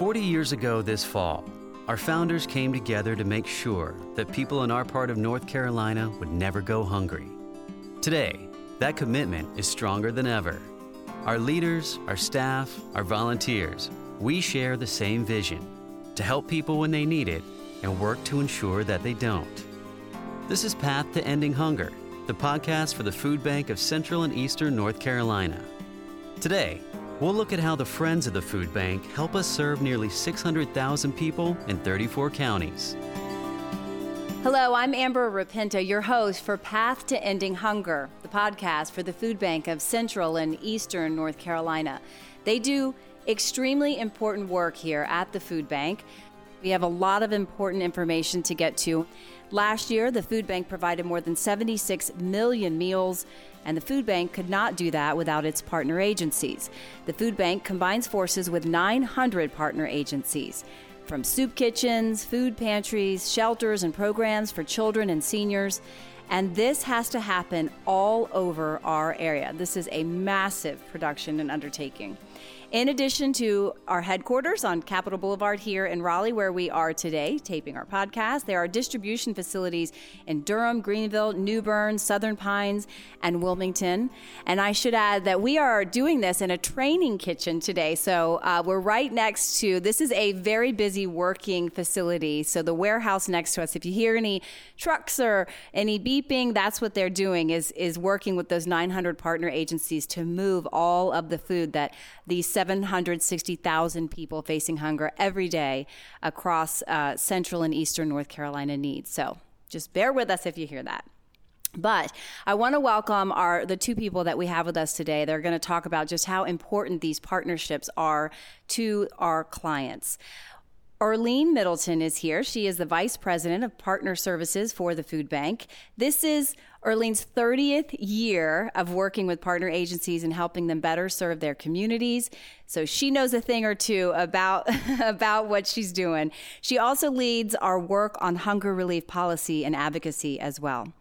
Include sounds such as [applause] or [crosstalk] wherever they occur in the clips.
40 years ago this fall, our founders came together to make sure that people in our part of North Carolina would never go hungry. Today, that commitment is stronger than ever. Our leaders, our staff, our volunteers, we share the same vision to help people when they need it and work to ensure that they don't. This is Path to Ending Hunger, the podcast for the Food Bank of Central and Eastern North Carolina. Today, we'll look at how the Friends of the Food Bank help us serve nearly 600,000 people in 34 counties. Hello, I'm Amber Rupinta, your host for Path to Ending Hunger, the podcast for the Food Bank of Central and Eastern North Carolina. They do extremely important work here at the food bank. We have a lot of important information to get to. Last year, the food bank provided more than 76 million meals, and the food bank could not do that without its partner agencies. The food bank combines forces with 900 partner agencies. From soup kitchens, food pantries, shelters, and programs for children and seniors. And this has to happen all over our area. This is a massive production and undertaking. In addition to our headquarters on Capitol Boulevard here in Raleigh, where we are today taping our podcast, there are distribution facilities in Durham, Greenville, New Bern, Southern Pines, and Wilmington. And I should add that we are doing this in a training kitchen today. So uh, we're right next to this is a very busy working facility. So the warehouse next to us, if you hear any trucks or any beeping, that's what they're doing is is working with those 900 partner agencies to move all of the food that these 760,000 people facing hunger every day across uh, central and eastern North Carolina need. So just bear with us if you hear that. But I want to welcome our the two people that we have with us today. They're going to talk about just how important these partnerships are to our clients. Earline Middleton is here. She is the Vice President of Partner Services for the Food Bank. This is Earline's 30th year of working with partner agencies and helping them better serve their communities. So she knows a thing or two about, [laughs] about what she's doing. She also leads our work on hunger relief policy and advocacy as well.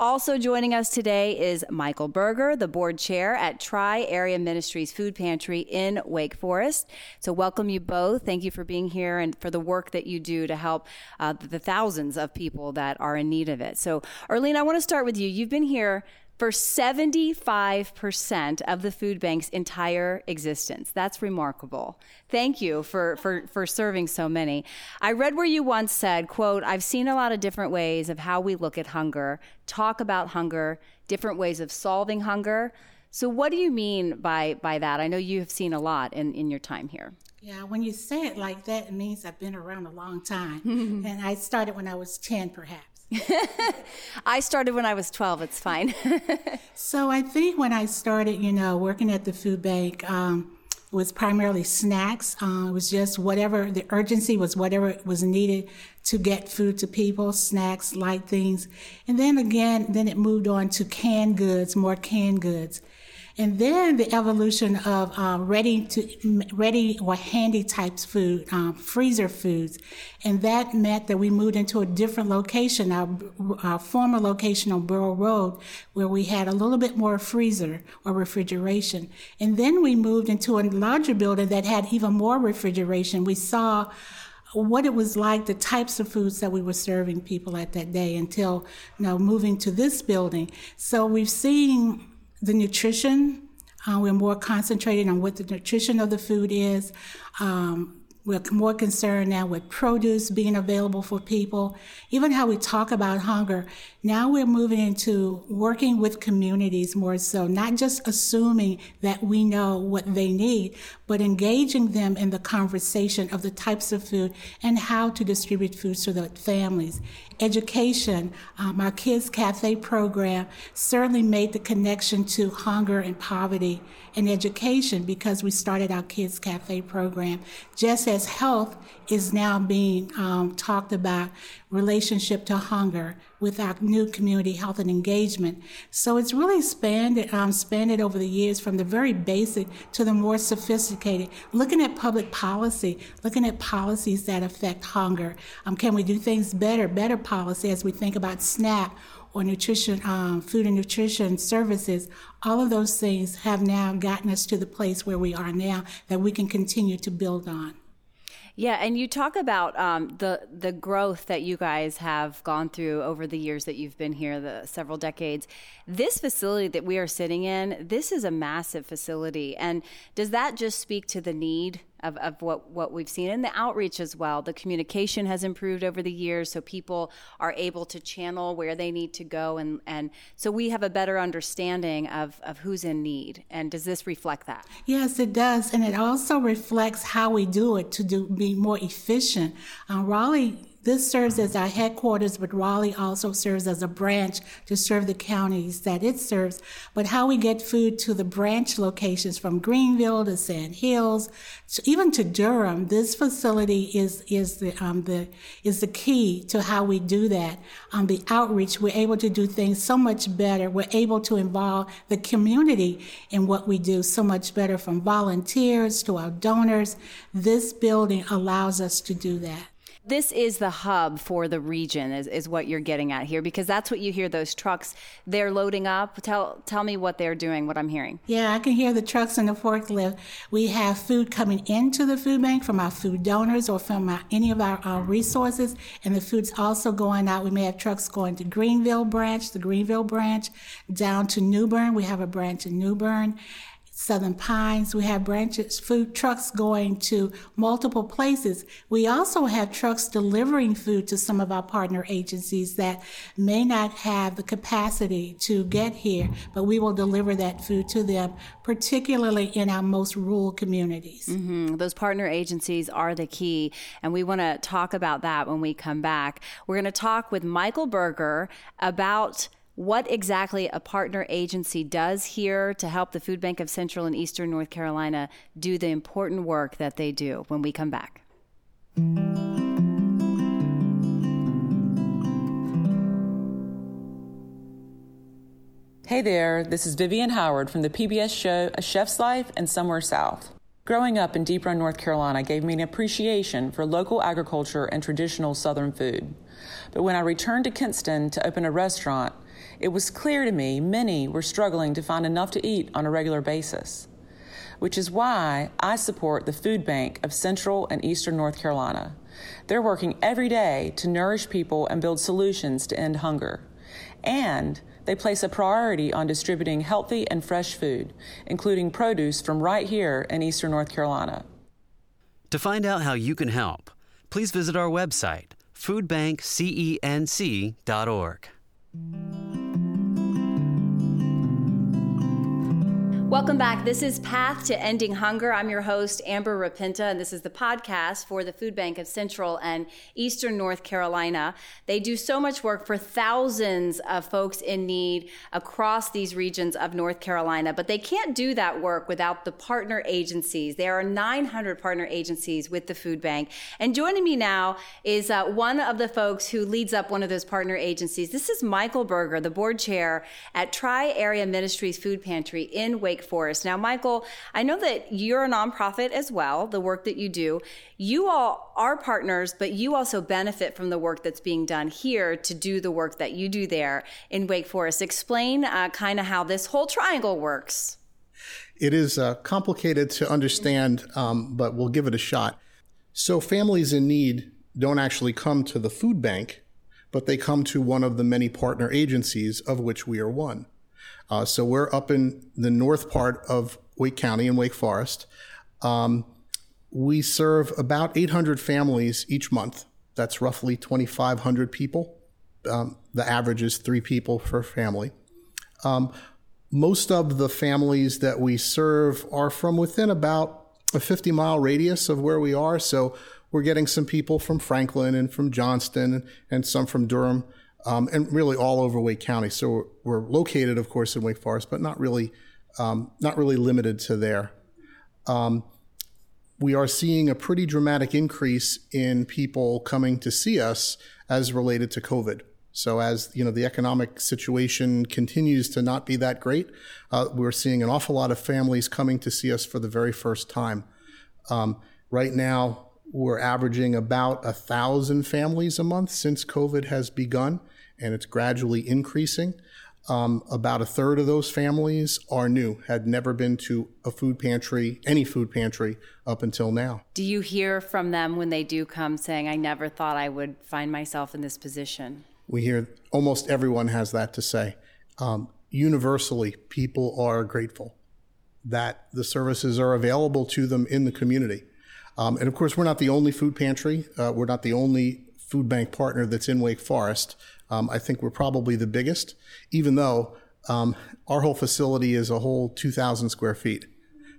Also joining us today is Michael Berger, the board chair at Tri Area Ministries Food Pantry in Wake Forest. So, welcome you both. Thank you for being here and for the work that you do to help uh, the thousands of people that are in need of it. So, Earline, I want to start with you. You've been here for 75% of the food bank's entire existence. That's remarkable. Thank you for, for, for serving so many. I read where you once said, quote, I've seen a lot of different ways of how we look at hunger, talk about hunger, different ways of solving hunger. So what do you mean by, by that? I know you have seen a lot in, in your time here. Yeah, when you say it like that, it means I've been around a long time. [laughs] and I started when I was 10, perhaps. [laughs] I started when I was 12. It's fine. [laughs] so I think when I started, you know, working at the food bank, um, was primarily snacks. Uh, it was just whatever the urgency was, whatever was needed to get food to people, snacks, light things. And then again, then it moved on to canned goods, more canned goods. And then the evolution of uh, ready to ready or handy types food, um, freezer foods, and that meant that we moved into a different location, our, our former location on Borough Road, where we had a little bit more freezer or refrigeration. And then we moved into a larger building that had even more refrigeration. We saw what it was like, the types of foods that we were serving people at that day until you know moving to this building. So we've seen the nutrition. Uh, we're more concentrated on what the nutrition of the food is. Um, we're more concerned now with produce being available for people, even how we talk about hunger. Now we're moving into working with communities more so, not just assuming that we know what they need, but engaging them in the conversation of the types of food and how to distribute food to the families. Education, um, our Kids Cafe program certainly made the connection to hunger and poverty and education because we started our Kids Cafe program. Just as health is now being um, talked about relationship to hunger with our new community health and engagement. So it's really expanded, um, expanded over the years from the very basic to the more sophisticated. Looking at public policy, looking at policies that affect hunger. Um, can we do things better? Better policy as we think about SNAP or nutrition, um, food and nutrition services, all of those things have now gotten us to the place where we are now that we can continue to build on. Yeah, and you talk about um, the the growth that you guys have gone through over the years that you've been here, the several decades. This facility that we are sitting in, this is a massive facility, and does that just speak to the need of, of what, what we've seen and the outreach as well. The communication has improved over the years, so people are able to channel where they need to go, and, and so we have a better understanding of, of who's in need. And does this reflect that? Yes, it does, and it also reflects how we do it to do be more efficient. Uh, Raleigh this serves as our headquarters, but Raleigh also serves as a branch to serve the counties that it serves. But how we get food to the branch locations from Greenville to Sand Hills, to, even to Durham, this facility is is the um, the is the key to how we do that. Um, the outreach, we're able to do things so much better. We're able to involve the community in what we do so much better, from volunteers to our donors. This building allows us to do that this is the hub for the region is, is what you're getting at here because that's what you hear those trucks they're loading up. Tell tell me what they're doing what i'm hearing. Yeah i can hear the trucks and the forklift. We have food coming into the food bank from our food donors or from our, any of our, our resources and the food's also going out. We may have trucks going to greenville branch the greenville branch down to new bern. We have a branch in new bern Southern Pines. We have branches, food trucks going to multiple places. We also have trucks delivering food to some of our partner agencies that may not have the capacity to get here, but we will deliver that food to them, particularly in our most rural communities. Mm-hmm. Those partner agencies are the key, and we want to talk about that when we come back. We're going to talk with Michael Berger about what exactly a partner agency does here to help the Food Bank of Central and Eastern North Carolina do the important work that they do when we come back. Hey there, this is Vivian Howard from the PBS show A Chef's Life and Somewhere South. Growing up in Deep Run, North Carolina gave me an appreciation for local agriculture and traditional Southern food. But when I returned to Kinston to open a restaurant, it was clear to me many were struggling to find enough to eat on a regular basis, which is why I support the Food Bank of Central and Eastern North Carolina. They're working every day to nourish people and build solutions to end hunger. And they place a priority on distributing healthy and fresh food, including produce from right here in Eastern North Carolina. To find out how you can help, please visit our website, foodbankcenc.org. Welcome back. This is Path to Ending Hunger. I'm your host, Amber Rupinta, and this is the podcast for the Food Bank of Central and Eastern North Carolina. They do so much work for thousands of folks in need across these regions of North Carolina, but they can't do that work without the partner agencies. There are 900 partner agencies with the Food Bank. And joining me now is uh, one of the folks who leads up one of those partner agencies. This is Michael Berger, the board chair at Tri Area Ministries Food Pantry in Wake Wake Forest. Now, Michael, I know that you're a nonprofit as well, the work that you do. You all are partners, but you also benefit from the work that's being done here to do the work that you do there in Wake Forest. Explain uh, kind of how this whole triangle works. It is uh, complicated to understand, um, but we'll give it a shot. So, families in need don't actually come to the food bank, but they come to one of the many partner agencies, of which we are one. Uh, so we're up in the north part of Wake County in Wake Forest. Um, we serve about 800 families each month. That's roughly 2,500 people. Um, the average is three people per family. Um, most of the families that we serve are from within about a 50 mile radius of where we are. So we're getting some people from Franklin and from Johnston and some from Durham um, and really all over Wake County. So we're, located, of course, in Wake Forest, but not really, um, not really limited to there. Um, we are seeing a pretty dramatic increase in people coming to see us as related to COVID. So as you know, the economic situation continues to not be that great. Uh, we're seeing an awful lot of families coming to see us for the very first time. Um, right now, we're averaging about a thousand families a month since COVID has begun and it's gradually increasing. Um, about a third of those families are new, had never been to a food pantry, any food pantry up until now. Do you hear from them when they do come saying, I never thought I would find myself in this position? We hear almost everyone has that to say. Um, universally, people are grateful that the services are available to them in the community. Um, and of course, we're not the only food pantry. Uh, we're not the only food bank partner that's in Wake Forest. Um, I think we're probably the biggest, even though um, our whole facility is a whole 2,000 square feet.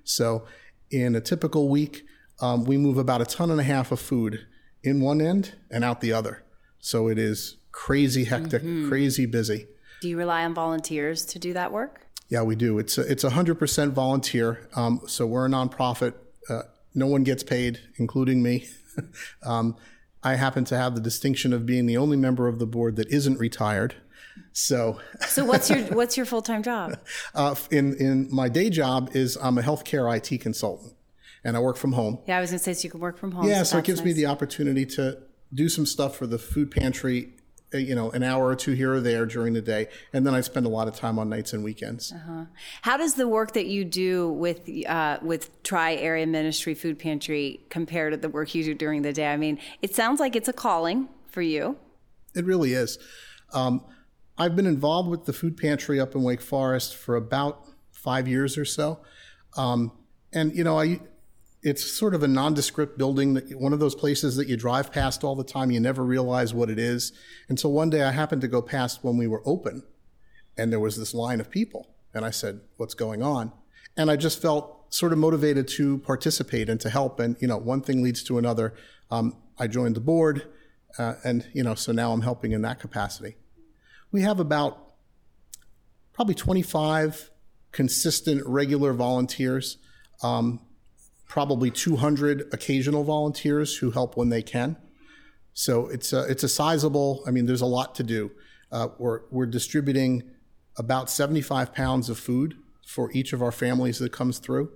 So in a typical week, um, we move about a ton and a half of food in one end and out the other. So it is crazy hectic, mm-hmm. crazy busy. Do you rely on volunteers to do that work? Yeah, we do. It's a, it's 100% volunteer. Um, so we're a nonprofit. Uh, no one gets paid, including me. [laughs] um, I happen to have the distinction of being the only member of the board that isn't retired. So, [laughs] so what's your what's your full time job? [laughs] Uh, in in my day job is I'm a healthcare IT consultant, and I work from home. Yeah, I was going to say so you can work from home. Yeah, so, so it gives nice. me the opportunity to do some stuff for the food pantry you know, an hour or two here or there during the day, and then I spend a lot of time on nights and weekends. Uh-huh. How does the work that you do with uh, with Tri Area Ministry Food Pantry compare to the work you do during the day? I mean, it sounds like it's a calling for you. It really is. Um, I've been involved with the food pantry up in Wake Forest for about five years or so, um, and you know, I it's sort of a nondescript building that one of those places that you drive past all the time you never realize what it is. Until one day i happened to go past when we were open and there was this line of people and i said what's going on? And i just felt sort of motivated to participate and to help and you know one thing leads to another. Um, i joined the board uh, and you know so now i'm helping in that capacity. We have about probably 25 consistent regular volunteers. Um, probably 200 occasional volunteers who help when they can. So it's a, it's a sizable, I mean, there's a lot to do. Uh, we're, we're distributing about 75 pounds of food for each of our families that comes through.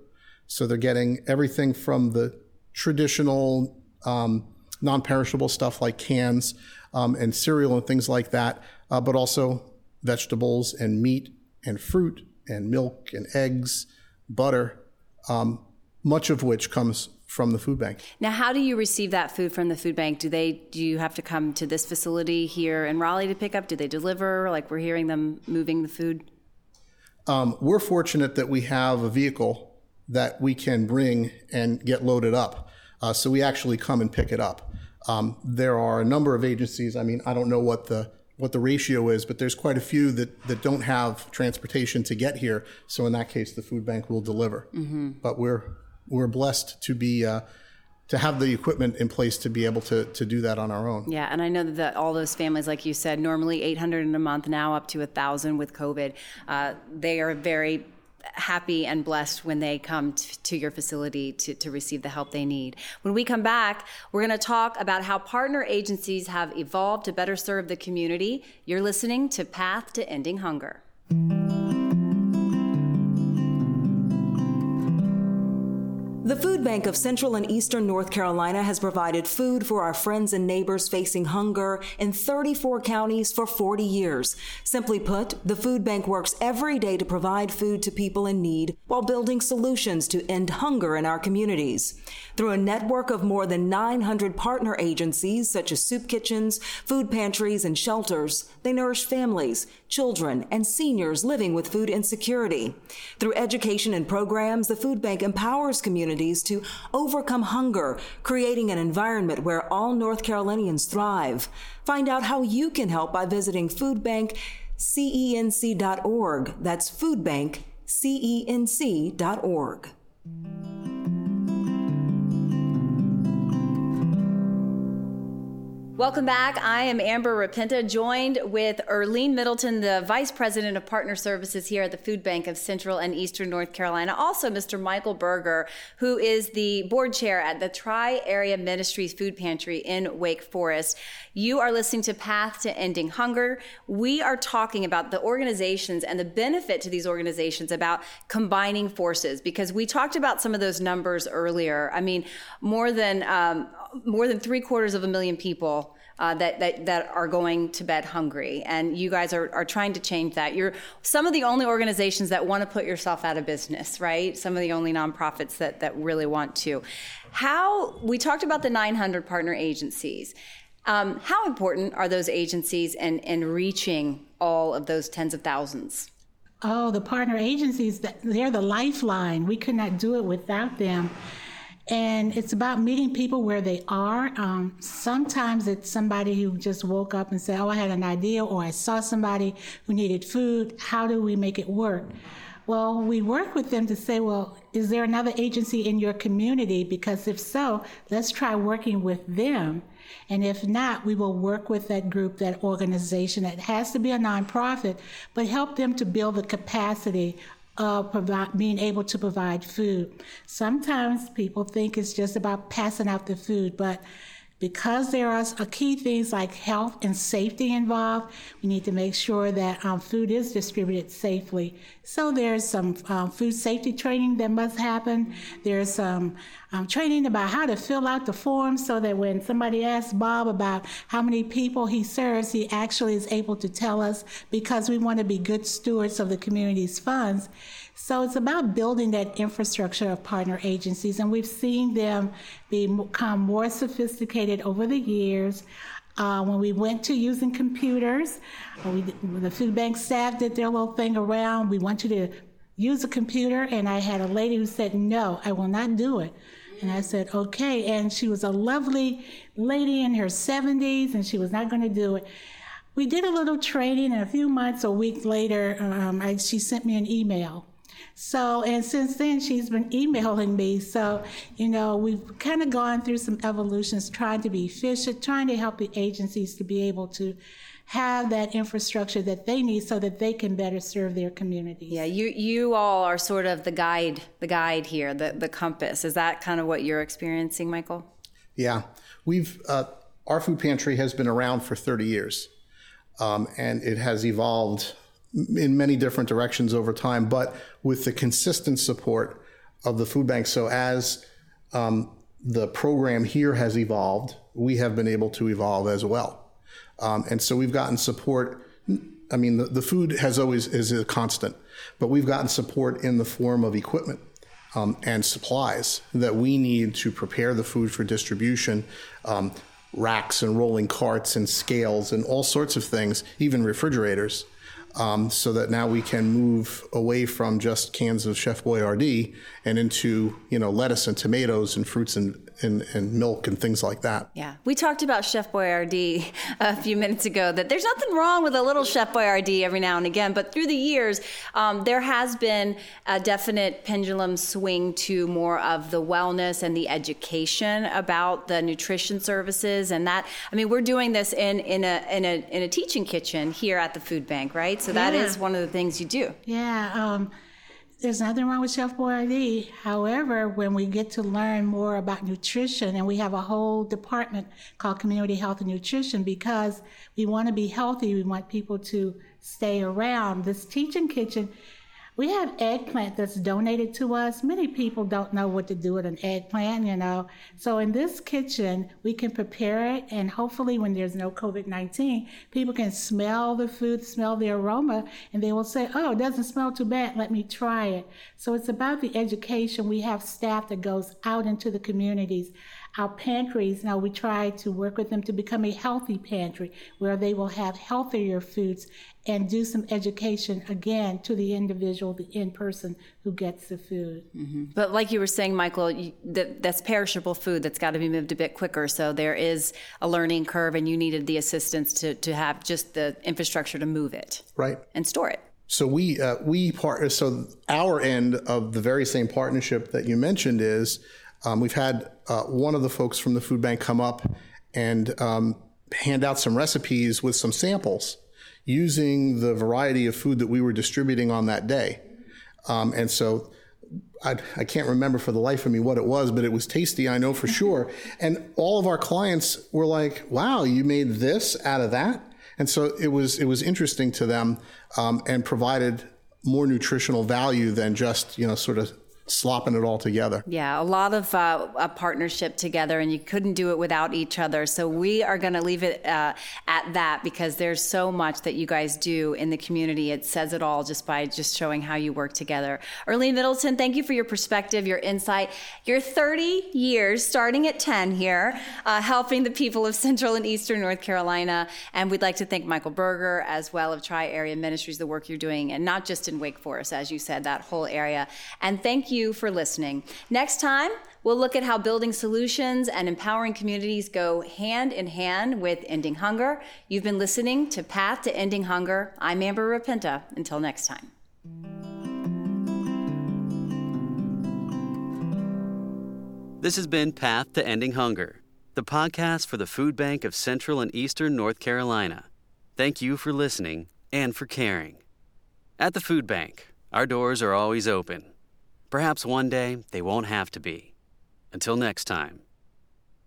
So they're getting everything from the traditional um, non perishable stuff like cans um, and cereal and things like that, uh, but also vegetables and meat and fruit and milk and eggs, butter. Um, much of which comes from the food bank. Now, how do you receive that food from the food bank? Do they do you have to come to this facility here in Raleigh to pick up? Do they deliver? Like we're hearing them moving the food. Um, we're fortunate that we have a vehicle that we can bring and get loaded up. Uh, so we actually come and pick it up. Um, there are a number of agencies. I mean, I don't know what the what the ratio is, but there's quite a few that, that don't have transportation to get here. So in that case, the food bank will deliver. Mm-hmm. But we're we're blessed to be uh, to have the equipment in place to be able to to do that on our own. Yeah, and I know that all those families, like you said, normally 800 in a month, now up to a thousand with COVID. Uh, they are very happy and blessed when they come t- to your facility to, to receive the help they need. When we come back, we're going to talk about how partner agencies have evolved to better serve the community. You're listening to Path to Ending Hunger. Bank of Central and Eastern North Carolina has provided food for our friends and neighbors facing hunger in 34 counties for 40 years. Simply put, the Food Bank works every day to provide food to people in need while building solutions to end hunger in our communities. Through a network of more than 900 partner agencies such as soup kitchens, food pantries, and shelters, they nourish families, children, and seniors living with food insecurity. Through education and programs, the Food Bank empowers communities communities overcome hunger, creating an environment where all North Carolinians thrive. Find out how you can help by visiting foodbankcenc.org. That's foodbankcenc.org. Welcome back. I am Amber Rupinta, joined with Earline Middleton, the Vice President of Partner Services here at the Food Bank of Central and Eastern North Carolina. Also, Mr. Michael Berger, who is the board chair at the Tri Area Ministries Food Pantry in Wake Forest. You are listening to Path to Ending Hunger. We are talking about the organizations and the benefit to these organizations about combining forces because we talked about some of those numbers earlier. I mean, more than um, more than three quarters of a million people uh, that, that that are going to bed hungry, and you guys are, are trying to change that. You're some of the only organizations that want to put yourself out of business, right? Some of the only nonprofits that that really want to. How we talked about the 900 partner agencies. Um, how important are those agencies in, in reaching all of those tens of thousands? Oh, the partner agencies, they're the lifeline. We could not do it without them. And it's about meeting people where they are. Um, sometimes it's somebody who just woke up and said, Oh, I had an idea, or I saw somebody who needed food. How do we make it work? Well, we work with them to say, Well, is there another agency in your community? Because if so, let's try working with them. And if not, we will work with that group, that organization. It has to be a nonprofit, but help them to build the capacity uh, provide, being able to provide food. Sometimes people think it's just about passing out the food, but because there are key things like health and safety involved, we need to make sure that um, food is distributed safely. So there's some um, food safety training that must happen. There's some um, training about how to fill out the form so that when somebody asks Bob about how many people he serves, he actually is able to tell us because we want to be good stewards of the community's funds. So it's about building that infrastructure of partner agencies, and we've seen them become more sophisticated over the years. Uh, when we went to using computers, we, the food bank staff did their little thing around. We wanted to use a computer, and I had a lady who said, No, I will not do it. And I said, Okay. And she was a lovely lady in her 70s, and she was not going to do it. We did a little training, and a few months, a week later, um, I, she sent me an email so, and since then, she's been emailing me. So, you know, we've kind of gone through some evolutions, trying to be efficient, trying to help the agencies to be able to have that infrastructure that they need so that they can better serve their communities. Yeah, you you all are sort of the guide, the guide here, the the compass. Is that kind of what you're experiencing, Michael? Yeah, we've uh, our food pantry has been around for 30 years, um, and it has evolved in many different directions over time, but with the consistent support of the food bank. So as um, the program here has evolved, we have been able to evolve as well. Um, and so we've gotten support. I mean, the, the, food has always is a constant, but we've gotten support in the form of equipment um, and supplies that we need to prepare the food for distribution. Um, racks and rolling carts and scales and all sorts of things, even refrigerators um, so that now we can move away from just cans of Chef Boyardee and into you know lettuce and tomatoes and fruits and and, and milk and things like that. Yeah, we talked about Chef Boyardee a few minutes ago. That there's nothing wrong with a little Chef Boyardee every now and again, but through the years, um, there has been a definite pendulum swing to more of the wellness and the education about the nutrition services, and that. I mean, we're doing this in in a in a in a teaching kitchen here at the food bank, right? So that yeah. is one of the things you do. Yeah. Um, there's nothing wrong with Chef Boyardee. However, when we get to learn more about nutrition, and we have a whole department called Community Health and Nutrition because we want to be healthy, we want people to stay around. This teaching kitchen we have eggplant that's donated to us. Many people don't know what to do with an eggplant, you know. So in this kitchen, we can prepare it, and hopefully, when there's no COVID 19, people can smell the food, smell the aroma, and they will say, Oh, it doesn't smell too bad. Let me try it. So it's about the education. We have staff that goes out into the communities our pantries, now we try to work with them to become a healthy pantry where they will have healthier foods and do some education again to the individual, the in person who gets the food. Mm-hmm. But like you were saying, Michael, you, that, that's perishable food that's got to be moved a bit quicker. So there is a learning curve, and you needed the assistance to, to have just the infrastructure to move it, right, and store it. So we uh, we part so our end of the very same partnership that you mentioned is um, we've had uh, one of the folks from the food bank come up and um, hand out some recipes with some samples using the variety of food that we were distributing on that day. Um, and so I, I, can't remember for the life of me what it was, but it was tasty, I know for sure. [laughs] And all of our clients were like, wow, you made this out of that? And so it was, it was interesting to them um, and provided more nutritional value than just, you know, sort of slopping it all together. Yeah, a lot of uh, a partnership together, and you couldn't do it without each other. So we are going to leave it uh, at that because there's so much that you guys do in the community. It says it all just by just showing how you work together. Earline Middleton, thank you for your perspective, your insight, your 30 years, starting at 10 here, uh, helping the people of Central and Eastern North Carolina. And we'd like to thank Michael Berger as well of Tri Area Ministries, the work you're doing, and not just in Wake Forest, as you said, that whole area. And thank you for listening. Next time, we'll look at how building solutions and empowering communities go hand in hand with ending hunger. You've been listening to Path to Ending Hunger. I'm Amber Rupinta. Until next time. This has been Path to Ending Hunger, the podcast for the Food Bank of Central and Eastern North Carolina. Thank you for listening and for caring. At the Food Bank, our doors are always open. Perhaps one day they won't have to be. Until next time.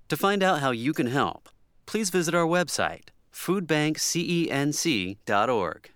To find out how you can help, please visit our website, foodbankcenc.org.